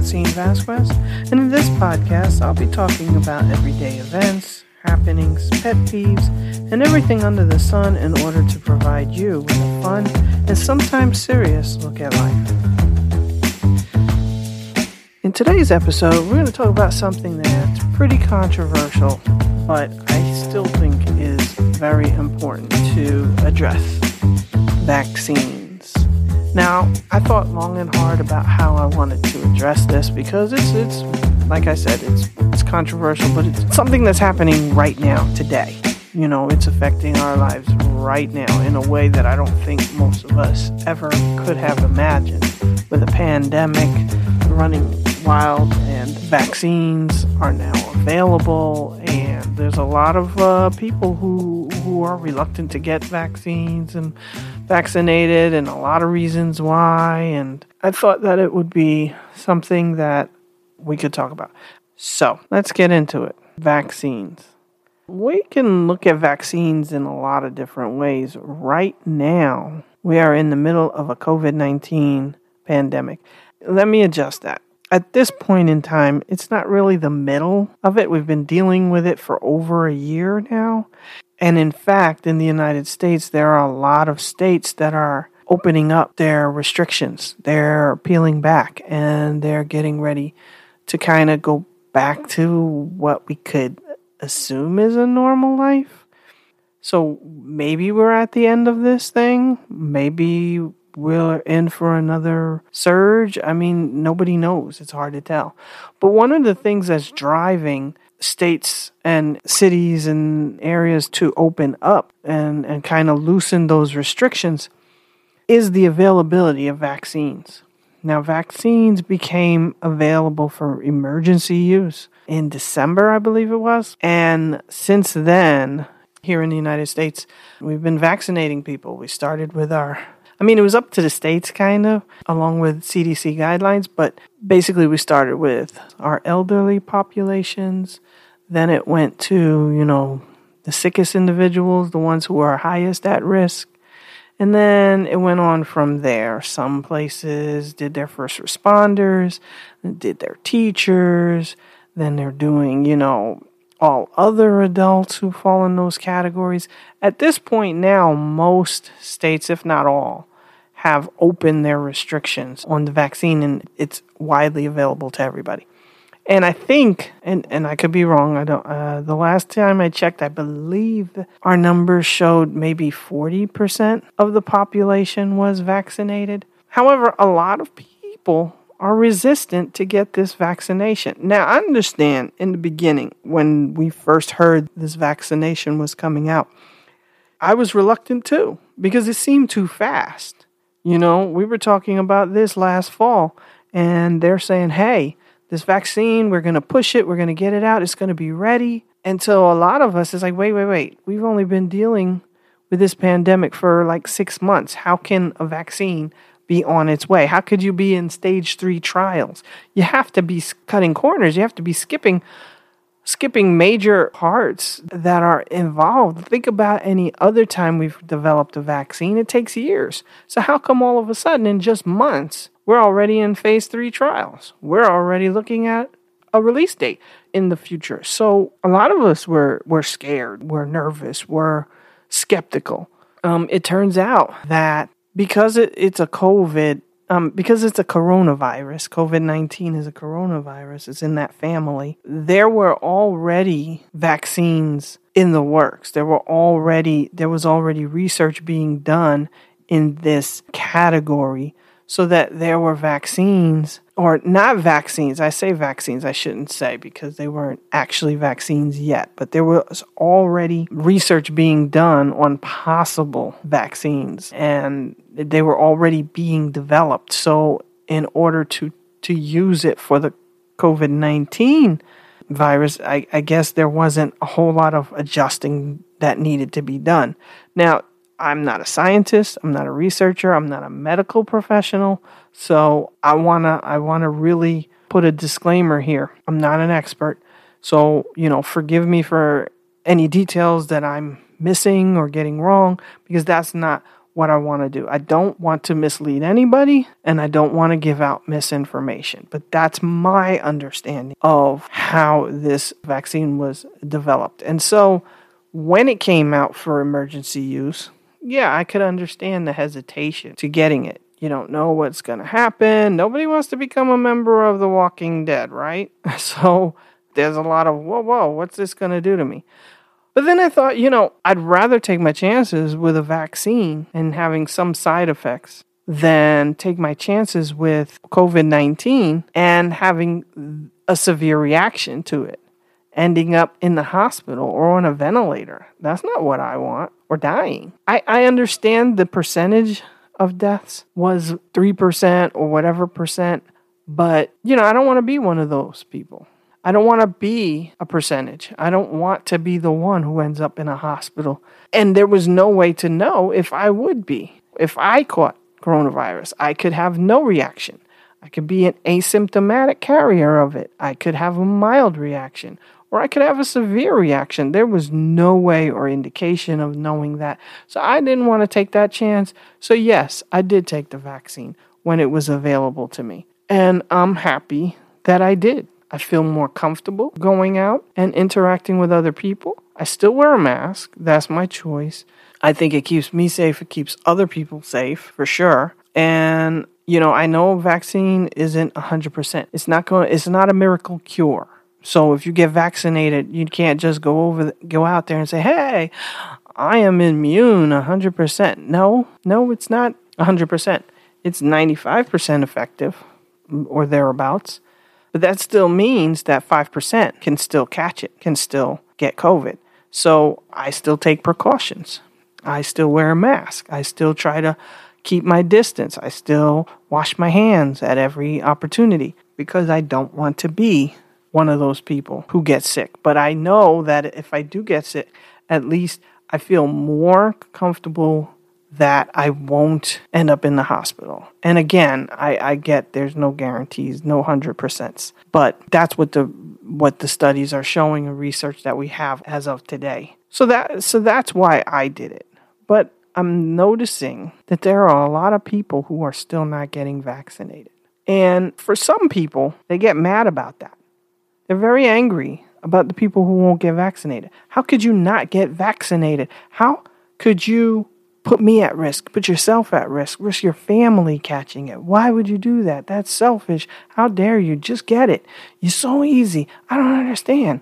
Francine Vasquez, and in this podcast, I'll be talking about everyday events, happenings, pet peeves, and everything under the sun in order to provide you with a fun and sometimes serious look at life. In today's episode, we're going to talk about something that's pretty controversial, but I still think is very important to address vaccines. Now, I thought long and hard about how I wanted to address this because it's it's like I said, it's it's controversial, but it's something that's happening right now today. You know, it's affecting our lives right now in a way that I don't think most of us ever could have imagined. With a pandemic running wild and vaccines are now available and there's a lot of uh, people who who are reluctant to get vaccines and vaccinated and a lot of reasons why and I thought that it would be something that we could talk about. So, let's get into it. Vaccines. We can look at vaccines in a lot of different ways. Right now, we are in the middle of a COVID 19 pandemic. Let me adjust that at this point in time, it's not really the middle of it. We've been dealing with it for over a year now. And in fact, in the United States, there are a lot of states that are opening up their restrictions. They're peeling back and they're getting ready to kind of go back to what we could assume is a normal life. So maybe we're at the end of this thing. Maybe we're in for another surge. I mean, nobody knows. It's hard to tell. But one of the things that's driving states and cities and areas to open up and, and kind of loosen those restrictions is the availability of vaccines. Now, vaccines became available for emergency use in December, I believe it was. And since then, here in the United States, we've been vaccinating people. We started with our I mean, it was up to the states kind of, along with CDC guidelines, but basically we started with our elderly populations. Then it went to, you know, the sickest individuals, the ones who are highest at risk. And then it went on from there. Some places did their first responders, did their teachers, then they're doing, you know, all other adults who fall in those categories. At this point now, most states, if not all, have opened their restrictions on the vaccine and it's widely available to everybody. And I think, and, and I could be wrong, I don't, uh, the last time I checked, I believe our numbers showed maybe 40% of the population was vaccinated. However, a lot of people are resistant to get this vaccination. Now, I understand in the beginning when we first heard this vaccination was coming out, I was reluctant too because it seemed too fast. You know, we were talking about this last fall, and they're saying, hey, this vaccine, we're going to push it, we're going to get it out, it's going to be ready. And so a lot of us is like, wait, wait, wait, we've only been dealing with this pandemic for like six months. How can a vaccine be on its way? How could you be in stage three trials? You have to be cutting corners, you have to be skipping skipping major parts that are involved. Think about any other time we've developed a vaccine, it takes years. So, how come all of a sudden, in just months, we're already in phase three trials? We're already looking at a release date in the future. So, a lot of us were, were scared, we're nervous, we're skeptical. Um, it turns out that because it, it's a COVID um, because it's a coronavirus, COVID 19 is a coronavirus, it's in that family. There were already vaccines in the works. There were already, there was already research being done in this category so that there were vaccines or not vaccines. I say vaccines, I shouldn't say because they weren't actually vaccines yet, but there was already research being done on possible vaccines and they were already being developed. So, in order to, to use it for the COVID 19 virus, I, I guess there wasn't a whole lot of adjusting that needed to be done. Now, I'm not a scientist, I'm not a researcher, I'm not a medical professional, so I want to I want to really put a disclaimer here. I'm not an expert. So, you know, forgive me for any details that I'm missing or getting wrong because that's not what I want to do. I don't want to mislead anybody and I don't want to give out misinformation. But that's my understanding of how this vaccine was developed. And so when it came out for emergency use, yeah, I could understand the hesitation to getting it. You don't know what's going to happen. Nobody wants to become a member of the Walking Dead, right? So there's a lot of, whoa, whoa, what's this going to do to me? But then I thought, you know, I'd rather take my chances with a vaccine and having some side effects than take my chances with COVID 19 and having a severe reaction to it, ending up in the hospital or on a ventilator. That's not what I want, or dying. I, I understand the percentage of deaths was 3% or whatever percent, but, you know, I don't want to be one of those people. I don't want to be a percentage. I don't want to be the one who ends up in a hospital. And there was no way to know if I would be. If I caught coronavirus, I could have no reaction. I could be an asymptomatic carrier of it. I could have a mild reaction or I could have a severe reaction. There was no way or indication of knowing that. So I didn't want to take that chance. So, yes, I did take the vaccine when it was available to me. And I'm happy that I did. I feel more comfortable going out and interacting with other people. I still wear a mask. That's my choice. I think it keeps me safe. It keeps other people safe for sure. And you know, I know vaccine isn't 100%. It's not going it's not a miracle cure. So if you get vaccinated, you can't just go over the, go out there and say, "Hey, I am immune 100%." No, no, it's not 100%. It's 95% effective mm, or thereabouts. But that still means that 5% can still catch it, can still get COVID. So I still take precautions. I still wear a mask. I still try to keep my distance. I still wash my hands at every opportunity because I don't want to be one of those people who gets sick. But I know that if I do get sick, at least I feel more comfortable that I won't end up in the hospital. And again, I, I get there's no guarantees, no hundred percents, but that's what the what the studies are showing and research that we have as of today. So that so that's why I did it. But I'm noticing that there are a lot of people who are still not getting vaccinated. And for some people, they get mad about that. They're very angry about the people who won't get vaccinated. How could you not get vaccinated? How could you put me at risk, put yourself at risk, risk your family catching it. Why would you do that? That's selfish. How dare you? Just get it. You're so easy. I don't understand.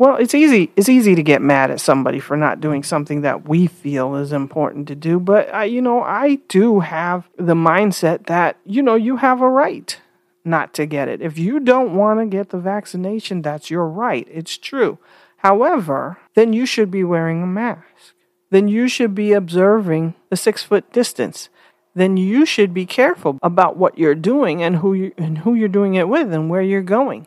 Well, it's easy. It's easy to get mad at somebody for not doing something that we feel is important to do. But I, you know, I do have the mindset that you know you have a right not to get it. If you don't want to get the vaccination, that's your right. It's true. However, then you should be wearing a mask then you should be observing the six foot distance. Then you should be careful about what you're doing and who you and who you're doing it with and where you're going.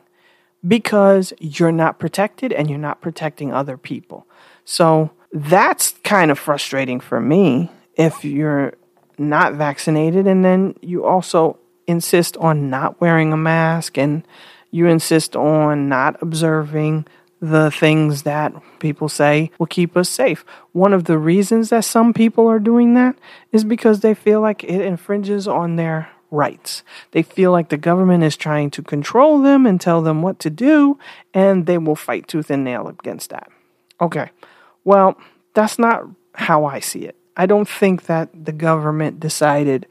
Because you're not protected and you're not protecting other people. So that's kind of frustrating for me if you're not vaccinated and then you also insist on not wearing a mask and you insist on not observing the things that people say will keep us safe. One of the reasons that some people are doing that is because they feel like it infringes on their rights. They feel like the government is trying to control them and tell them what to do, and they will fight tooth and nail against that. Okay, well, that's not how I see it. I don't think that the government decided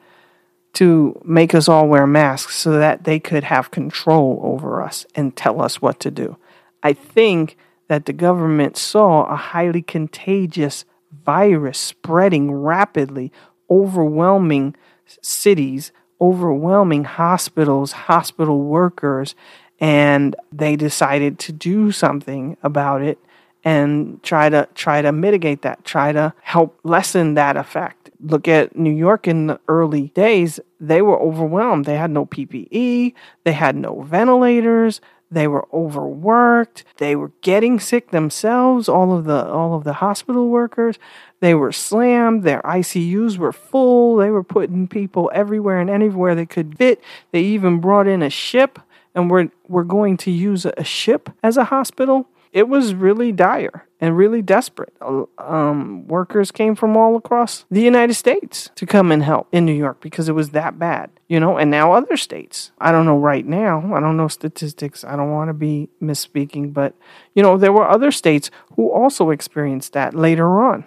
to make us all wear masks so that they could have control over us and tell us what to do. I think that the government saw a highly contagious virus spreading rapidly, overwhelming cities, overwhelming hospitals, hospital workers, and they decided to do something about it and try to try to mitigate that, try to help lessen that effect. Look at New York in the early days, they were overwhelmed. They had no PPE, they had no ventilators, they were overworked. They were getting sick themselves. All of the all of the hospital workers, they were slammed. Their ICUs were full. They were putting people everywhere and anywhere they could fit. They even brought in a ship and we're we're going to use a ship as a hospital. It was really dire and really desperate. Um, workers came from all across the United States to come and help in New York because it was that bad, you know, and now other states. I don't know right now. I don't know statistics. I don't want to be misspeaking, but, you know, there were other states who also experienced that later on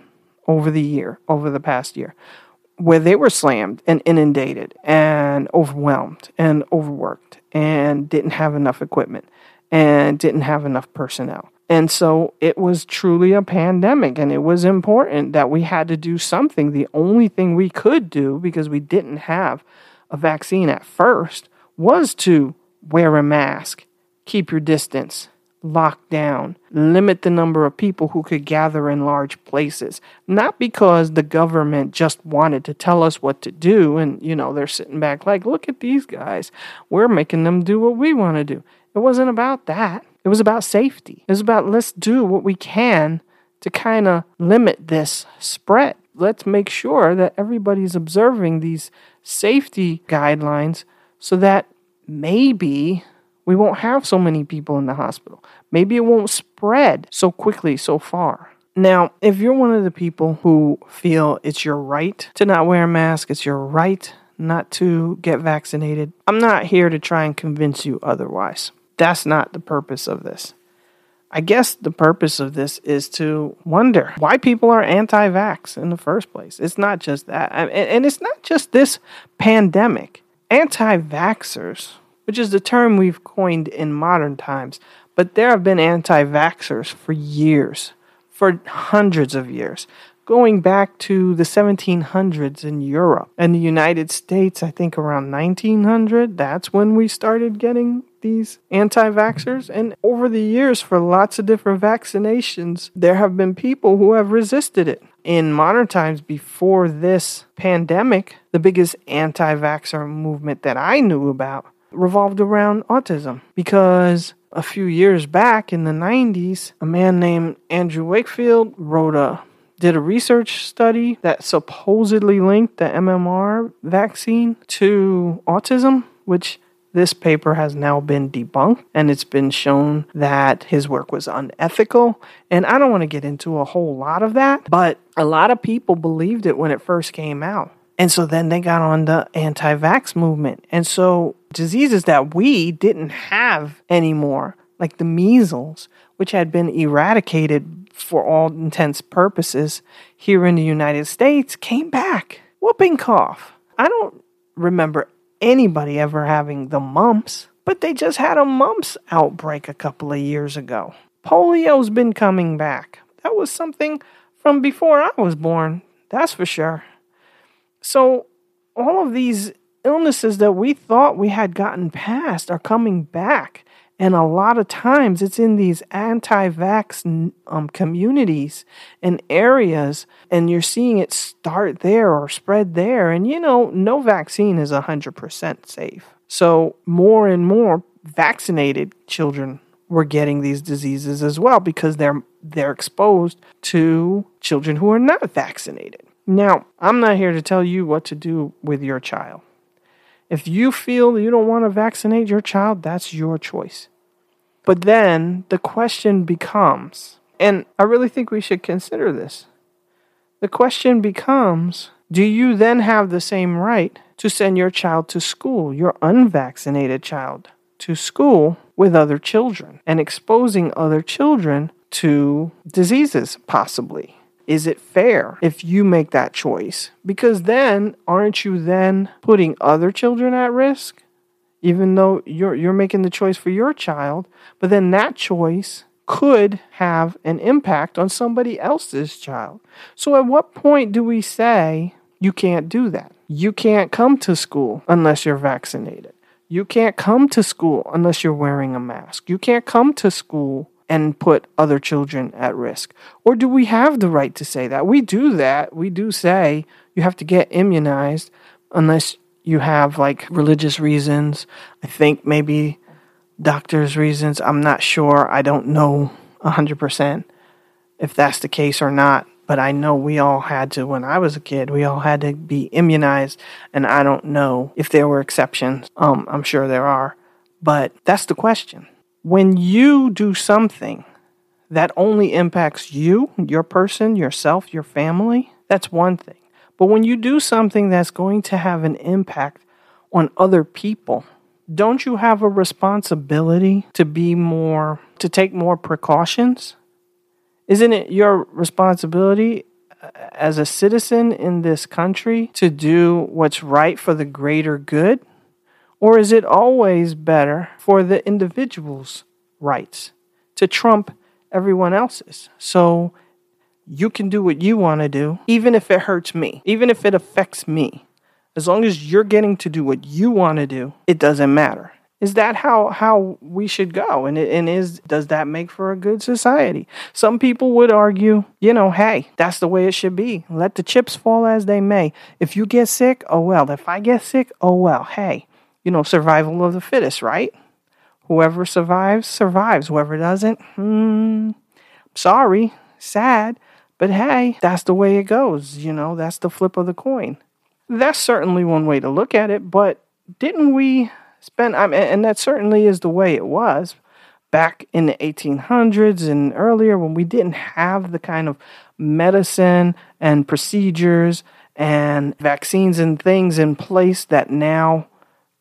over the year, over the past year, where they were slammed and inundated and overwhelmed and overworked and didn't have enough equipment and didn't have enough personnel. And so it was truly a pandemic, and it was important that we had to do something. The only thing we could do, because we didn't have a vaccine at first, was to wear a mask, keep your distance, lock down, limit the number of people who could gather in large places. Not because the government just wanted to tell us what to do, and you know, they're sitting back like, look at these guys, we're making them do what we want to do. It wasn't about that. It was about safety. It was about let's do what we can to kind of limit this spread. Let's make sure that everybody's observing these safety guidelines so that maybe we won't have so many people in the hospital. Maybe it won't spread so quickly so far. Now, if you're one of the people who feel it's your right to not wear a mask, it's your right not to get vaccinated, I'm not here to try and convince you otherwise. That's not the purpose of this. I guess the purpose of this is to wonder why people are anti vax in the first place. It's not just that. And it's not just this pandemic. Anti vaxxers, which is the term we've coined in modern times, but there have been anti vaxxers for years, for hundreds of years going back to the 1700s in Europe and the United States, I think around 1900. That's when we started getting these anti vaxxers. And over the years, for lots of different vaccinations, there have been people who have resisted it. In modern times, before this pandemic, the biggest anti vaxxer movement that I knew about revolved around autism because a few years back in the 90s, a man named Andrew Wakefield wrote a did a research study that supposedly linked the MMR vaccine to autism, which this paper has now been debunked and it's been shown that his work was unethical. And I don't want to get into a whole lot of that, but a lot of people believed it when it first came out. And so then they got on the anti vax movement. And so diseases that we didn't have anymore, like the measles, which had been eradicated for all intents purposes here in the United States came back. Whooping cough. I don't remember anybody ever having the mumps, but they just had a mumps outbreak a couple of years ago. Polio's been coming back. That was something from before I was born, that's for sure. So, all of these illnesses that we thought we had gotten past are coming back. And a lot of times it's in these anti vax um, communities and areas, and you're seeing it start there or spread there. And you know, no vaccine is 100% safe. So, more and more vaccinated children were getting these diseases as well because they're they're exposed to children who are not vaccinated. Now, I'm not here to tell you what to do with your child. If you feel you don't want to vaccinate your child, that's your choice. But then the question becomes, and I really think we should consider this. The question becomes do you then have the same right to send your child to school, your unvaccinated child, to school with other children and exposing other children to diseases, possibly? Is it fair if you make that choice? Because then, aren't you then putting other children at risk? Even though you're, you're making the choice for your child, but then that choice could have an impact on somebody else's child. So, at what point do we say you can't do that? You can't come to school unless you're vaccinated. You can't come to school unless you're wearing a mask. You can't come to school and put other children at risk? Or do we have the right to say that? We do that. We do say you have to get immunized unless you have like religious reasons. I think maybe doctor's reasons. I'm not sure. I don't know 100% if that's the case or not. But I know we all had to, when I was a kid, we all had to be immunized. And I don't know if there were exceptions. Um, I'm sure there are. But that's the question when you do something that only impacts you, your person, yourself, your family, that's one thing. But when you do something that's going to have an impact on other people, don't you have a responsibility to be more, to take more precautions? Isn't it your responsibility uh, as a citizen in this country to do what's right for the greater good? Or is it always better for the individual's rights to trump everyone else's? So you can do what you want to do, even if it hurts me, even if it affects me. As long as you're getting to do what you want to do, it doesn't matter. Is that how, how we should go? And, and is does that make for a good society? Some people would argue, you know, hey, that's the way it should be. Let the chips fall as they may. If you get sick, oh well. If I get sick, oh well. Hey, you know, survival of the fittest, right? Whoever survives, survives. Whoever doesn't, hmm, sorry, sad. But hey, that's the way it goes. You know, that's the flip of the coin. That's certainly one way to look at it, but didn't we spend, I mean, and that certainly is the way it was back in the 1800s and earlier when we didn't have the kind of medicine and procedures and vaccines and things in place that now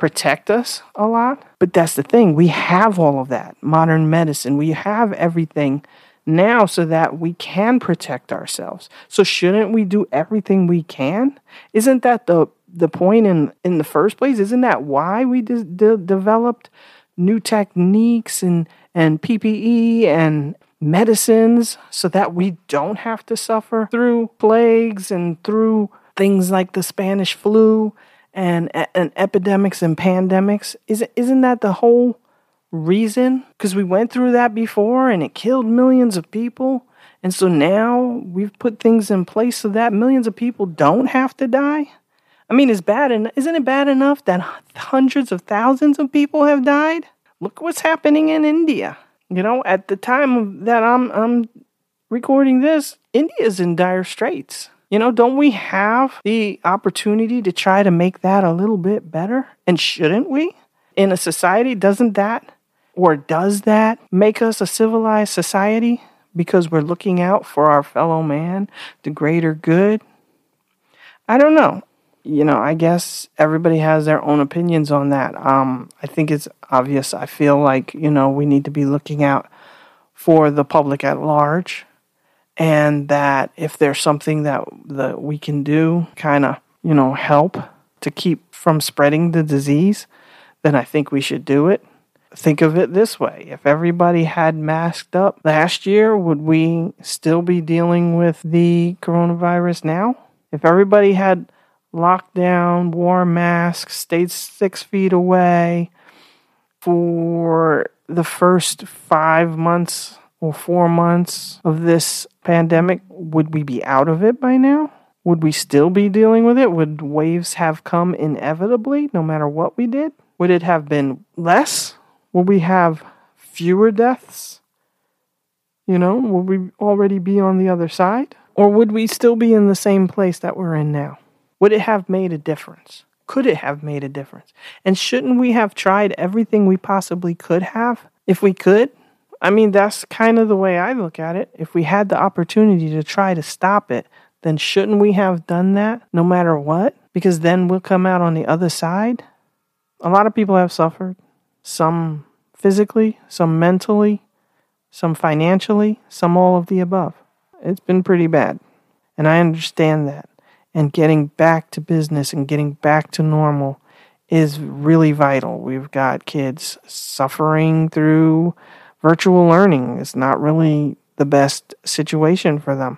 protect us a lot. But that's the thing, we have all of that modern medicine, we have everything now so that we can protect ourselves. So shouldn't we do everything we can? Isn't that the the point in in the first place? Isn't that why we de- de- developed new techniques and and PPE and medicines so that we don't have to suffer through plagues and through things like the Spanish flu and and epidemics and pandemics? Isn't isn't that the whole reason because we went through that before and it killed millions of people. And so now we've put things in place so that millions of people don't have to die. I mean, it's bad, and isn't it bad enough that hundreds of thousands of people have died? Look what's happening in India. You know, at the time that I'm I'm recording this, India is in dire straits. You know, don't we have the opportunity to try to make that a little bit better? And shouldn't we? In a society, doesn't that or does that make us a civilized society because we're looking out for our fellow man, the greater good? I don't know. You know, I guess everybody has their own opinions on that. Um, I think it's obvious. I feel like, you know, we need to be looking out for the public at large and that if there's something that that we can do kind of, you know, help to keep from spreading the disease, then I think we should do it think of it this way if everybody had masked up last year, would we still be dealing with the coronavirus now? If everybody had locked down, wore masks, stayed six feet away for the first five months or four months of this pandemic, would we be out of it by now? Would we still be dealing with it? Would waves have come inevitably no matter what we did? Would it have been less? Would we have fewer deaths? You know, would we already be on the other side? Or would we still be in the same place that we're in now? Would it have made a difference? Could it have made a difference? And shouldn't we have tried everything we possibly could have if we could? I mean, that's kind of the way I look at it. If we had the opportunity to try to stop it, then shouldn't we have done that no matter what? Because then we'll come out on the other side. A lot of people have suffered some physically, some mentally, some financially, some all of the above. It's been pretty bad. And I understand that. And getting back to business and getting back to normal is really vital. We've got kids suffering through virtual learning. is not really the best situation for them.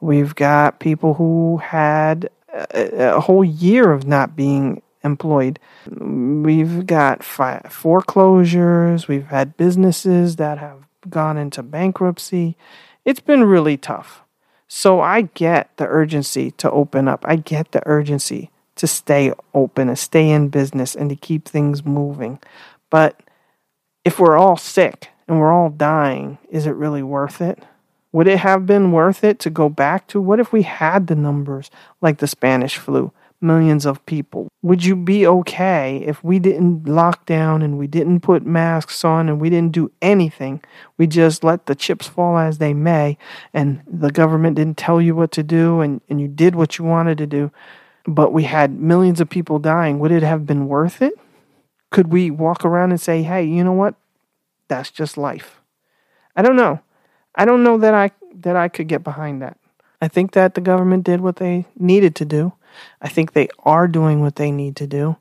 We've got people who had a, a whole year of not being employed. We've got fi- foreclosures, we've had businesses that have gone into bankruptcy. It's been really tough. So I get the urgency to open up. I get the urgency to stay open and stay in business and to keep things moving. But if we're all sick and we're all dying, is it really worth it? Would it have been worth it to go back to what if we had the numbers like the Spanish flu? millions of people. Would you be okay if we didn't lock down and we didn't put masks on and we didn't do anything? We just let the chips fall as they may and the government didn't tell you what to do and, and you did what you wanted to do, but we had millions of people dying. Would it have been worth it? Could we walk around and say, hey, you know what? That's just life. I don't know. I don't know that I that I could get behind that. I think that the government did what they needed to do. I think they are doing what they need to do.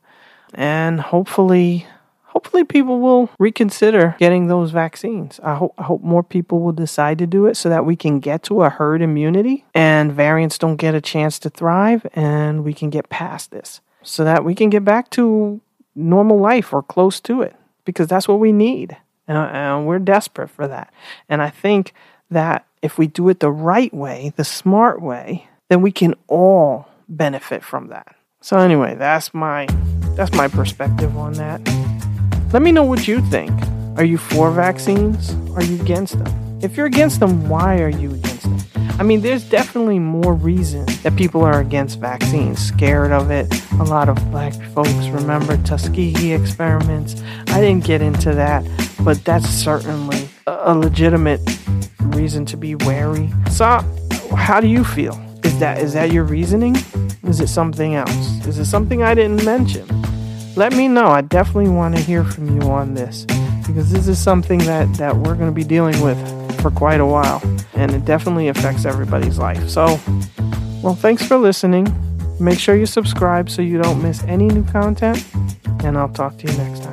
And hopefully, hopefully people will reconsider getting those vaccines. I hope, I hope more people will decide to do it so that we can get to a herd immunity and variants don't get a chance to thrive and we can get past this so that we can get back to normal life or close to it because that's what we need. And, and we're desperate for that. And I think that if we do it the right way, the smart way, then we can all benefit from that. So anyway, that's my that's my perspective on that. Let me know what you think. Are you for vaccines? Are you against them? If you're against them, why are you against them? I mean, there's definitely more reason that people are against vaccines, scared of it. A lot of black folks remember Tuskegee experiments. I didn't get into that, but that's certainly a legitimate reason to be wary. So, how do you feel? Is that is that your reasoning? Is it something else? Is it something I didn't mention? Let me know. I definitely want to hear from you on this because this is something that that we're going to be dealing with for quite a while and it definitely affects everybody's life. So, well, thanks for listening. Make sure you subscribe so you don't miss any new content and I'll talk to you next time.